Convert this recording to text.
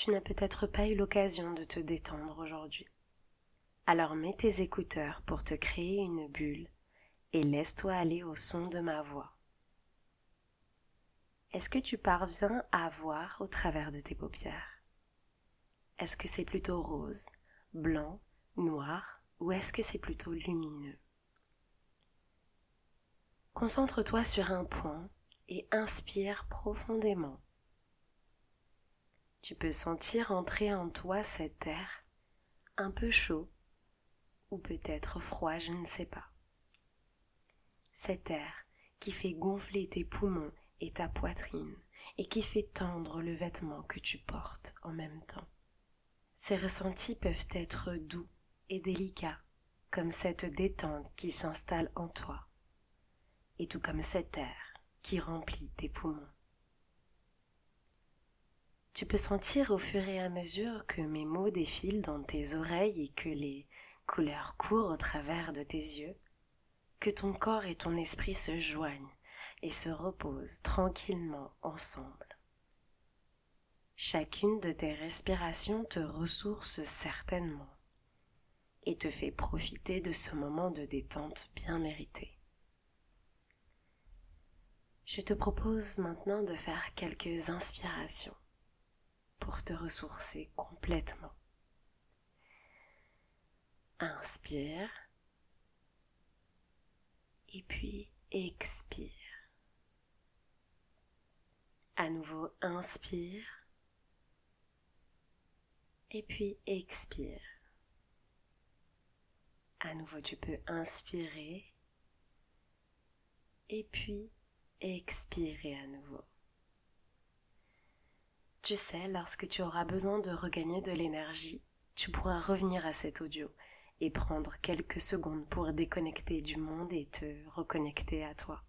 tu n'as peut-être pas eu l'occasion de te détendre aujourd'hui. Alors mets tes écouteurs pour te créer une bulle et laisse-toi aller au son de ma voix. Est-ce que tu parviens à voir au travers de tes paupières? Est-ce que c'est plutôt rose, blanc, noir ou est-ce que c'est plutôt lumineux? Concentre-toi sur un point et inspire profondément. Tu peux sentir entrer en toi cet air un peu chaud ou peut-être froid, je ne sais pas. Cet air qui fait gonfler tes poumons et ta poitrine et qui fait tendre le vêtement que tu portes en même temps. Ces ressentis peuvent être doux et délicats, comme cette détente qui s'installe en toi, et tout comme cet air qui remplit tes poumons. Tu peux sentir au fur et à mesure que mes mots défilent dans tes oreilles et que les couleurs courent au travers de tes yeux, que ton corps et ton esprit se joignent et se reposent tranquillement ensemble. Chacune de tes respirations te ressource certainement et te fait profiter de ce moment de détente bien mérité. Je te propose maintenant de faire quelques inspirations pour te ressourcer complètement. Inspire et puis expire. À nouveau, inspire et puis expire. À nouveau, tu peux inspirer et puis expirer à nouveau. Tu sais, lorsque tu auras besoin de regagner de l'énergie, tu pourras revenir à cet audio et prendre quelques secondes pour déconnecter du monde et te reconnecter à toi.